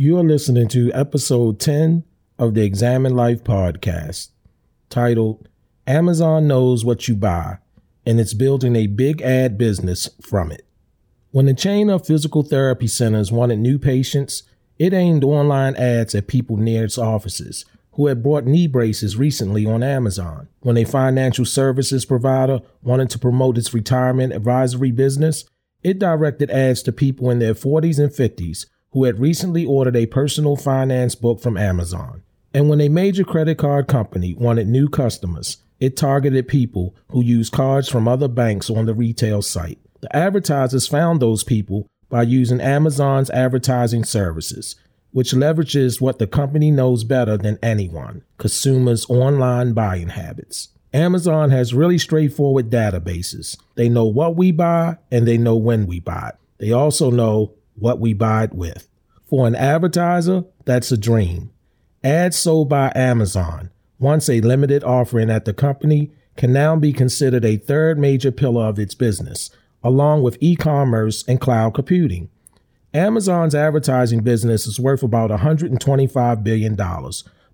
You are listening to episode 10 of the Examine Life podcast, titled Amazon Knows What You Buy, and it's building a big ad business from it. When the chain of physical therapy centers wanted new patients, it aimed online ads at people near its offices who had bought knee braces recently on Amazon. When a financial services provider wanted to promote its retirement advisory business, it directed ads to people in their 40s and 50s who had recently ordered a personal finance book from Amazon. And when a major credit card company wanted new customers, it targeted people who used cards from other banks on the retail site. The advertisers found those people by using Amazon's advertising services, which leverages what the company knows better than anyone consumers' online buying habits. Amazon has really straightforward databases. They know what we buy and they know when we buy it. They also know what we buy it with. For an advertiser, that's a dream. Ads sold by Amazon, once a limited offering at the company, can now be considered a third major pillar of its business, along with e commerce and cloud computing. Amazon's advertising business is worth about $125 billion,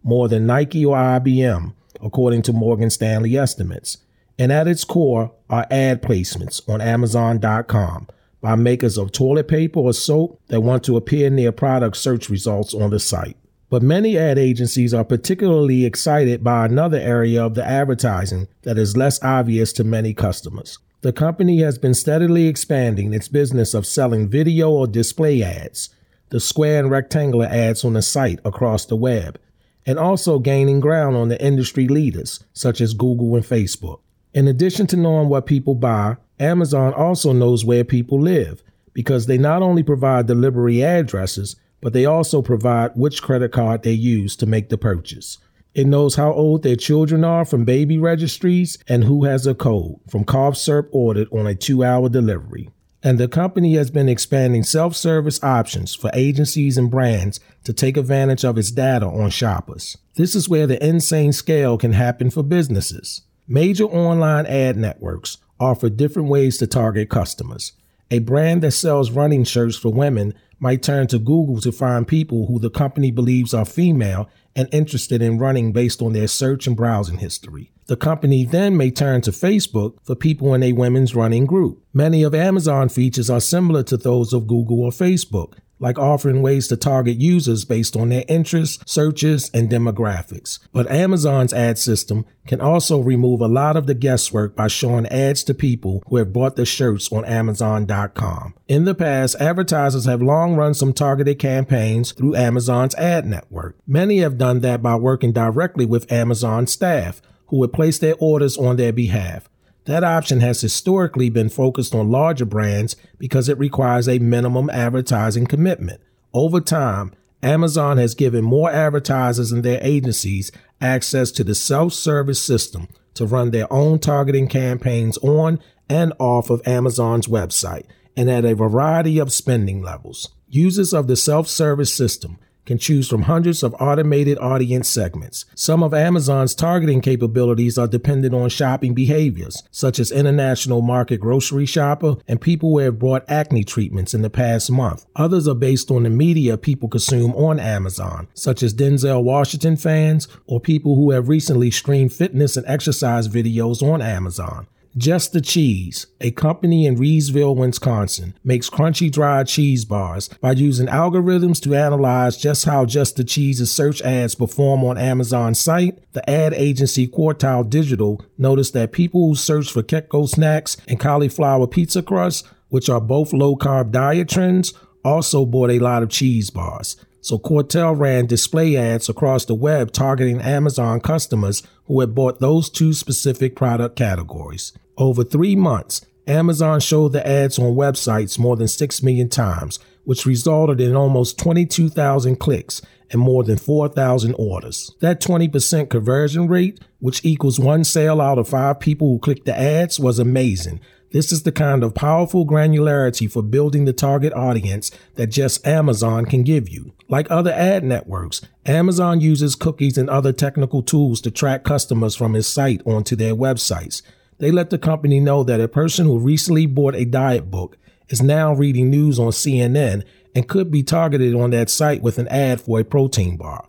more than Nike or IBM, according to Morgan Stanley estimates. And at its core are ad placements on Amazon.com, by makers of toilet paper or soap that want to appear in their product search results on the site. But many ad agencies are particularly excited by another area of the advertising that is less obvious to many customers. The company has been steadily expanding its business of selling video or display ads, the square and rectangular ads on the site across the web, and also gaining ground on the industry leaders such as Google and Facebook. In addition to knowing what people buy, Amazon also knows where people live because they not only provide delivery addresses, but they also provide which credit card they use to make the purchase. It knows how old their children are from baby registries and who has a code from cough syrup ordered on a two hour delivery. And the company has been expanding self service options for agencies and brands to take advantage of its data on shoppers. This is where the insane scale can happen for businesses. Major online ad networks offer different ways to target customers. A brand that sells running shirts for women might turn to Google to find people who the company believes are female and interested in running based on their search and browsing history. The company then may turn to Facebook for people in a women's running group. Many of Amazon features are similar to those of Google or Facebook, like offering ways to target users based on their interests, searches, and demographics. But Amazon's ad system can also remove a lot of the guesswork by showing ads to people who have bought the shirts on Amazon.com. In the past, advertisers have long run some targeted campaigns through Amazon's ad network. Many have done that by working directly with Amazon staff who would place their orders on their behalf. That option has historically been focused on larger brands because it requires a minimum advertising commitment. Over time, Amazon has given more advertisers and their agencies access to the self service system to run their own targeting campaigns on and off of Amazon's website and at a variety of spending levels. Users of the self service system can choose from hundreds of automated audience segments. Some of Amazon's targeting capabilities are dependent on shopping behaviors, such as international market grocery shopper and people who have bought acne treatments in the past month. Others are based on the media people consume on Amazon, such as Denzel Washington fans or people who have recently streamed fitness and exercise videos on Amazon. Just the Cheese, a company in Reedsville, Wisconsin, makes crunchy dried cheese bars by using algorithms to analyze just how Just the Cheese's search ads perform on Amazon's site. The ad agency Quartile Digital noticed that people who search for keto snacks and cauliflower pizza crust, which are both low carb diet trends, also bought a lot of cheese bars. So Quartile ran display ads across the web targeting Amazon customers who had bought those two specific product categories. Over three months, Amazon showed the ads on websites more than 6 million times, which resulted in almost 22,000 clicks and more than 4,000 orders. That 20% conversion rate, which equals one sale out of five people who clicked the ads, was amazing. This is the kind of powerful granularity for building the target audience that just Amazon can give you. Like other ad networks, Amazon uses cookies and other technical tools to track customers from its site onto their websites they let the company know that a person who recently bought a diet book is now reading news on CNN and could be targeted on that site with an ad for a protein bar.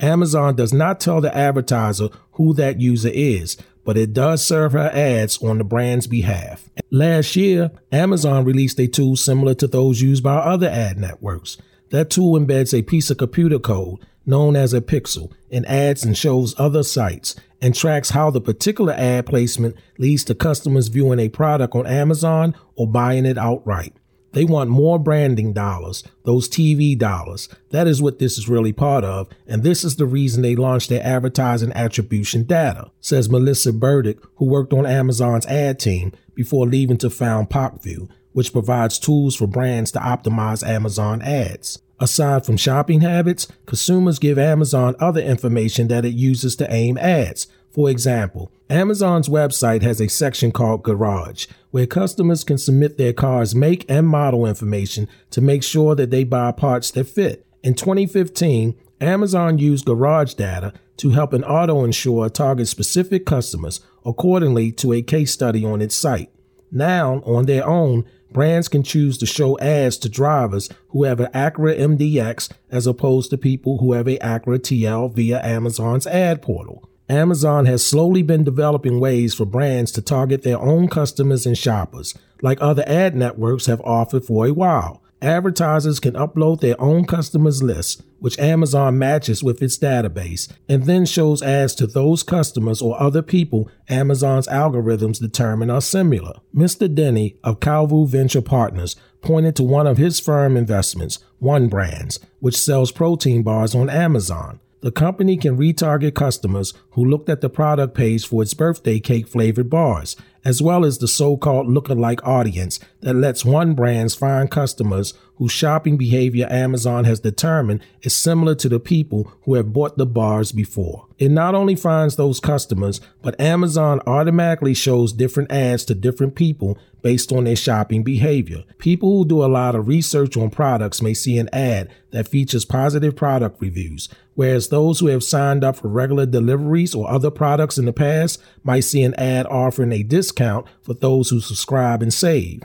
Amazon does not tell the advertiser who that user is, but it does serve her ads on the brand's behalf. Last year, Amazon released a tool similar to those used by other ad networks. That tool embeds a piece of computer code known as a pixel in ads and shows other sites and tracks how the particular ad placement leads to customers viewing a product on Amazon or buying it outright. They want more branding dollars, those TV dollars. That is what this is really part of, and this is the reason they launched their advertising attribution data, says Melissa Burdick, who worked on Amazon's ad team before leaving to found Pacvue, which provides tools for brands to optimize Amazon ads. Aside from shopping habits, consumers give Amazon other information that it uses to aim ads, for example, Amazon's website has a section called Garage, where customers can submit their car's make and model information to make sure that they buy parts that fit. In 2015, Amazon used garage data to help an auto insurer target specific customers accordingly to a case study on its site. Now, on their own, brands can choose to show ads to drivers who have an Acura MDX as opposed to people who have a Acura TL via Amazon's ad portal. Amazon has slowly been developing ways for brands to target their own customers and shoppers, like other ad networks have offered for a while. Advertisers can upload their own customers lists, which Amazon matches with its database, and then shows ads to those customers or other people Amazon's algorithms determine are similar. Mr. Denny of Cavu Venture Partners pointed to one of his firm investments, One Brands, which sells protein bars on Amazon. The company can retarget customers who looked at the product page for its birthday cake flavored bars, as well as the so called lookalike audience that lets one brand's find customers whose shopping behavior Amazon has determined is similar to the people who have bought the bars before. It not only finds those customers, but Amazon automatically shows different ads to different people based on their shopping behavior. People who do a lot of research on products may see an ad that features positive product reviews, whereas those who have signed up for regular deliveries or other products in the past might see an ad offering a discount for those who subscribe and save.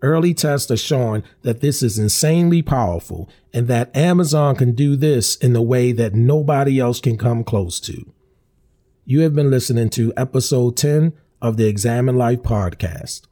Early tests are showing that this is insanely powerful and that Amazon can do this in a way that nobody else can come close to. You have been listening to episode 10 of the Examine Life podcast.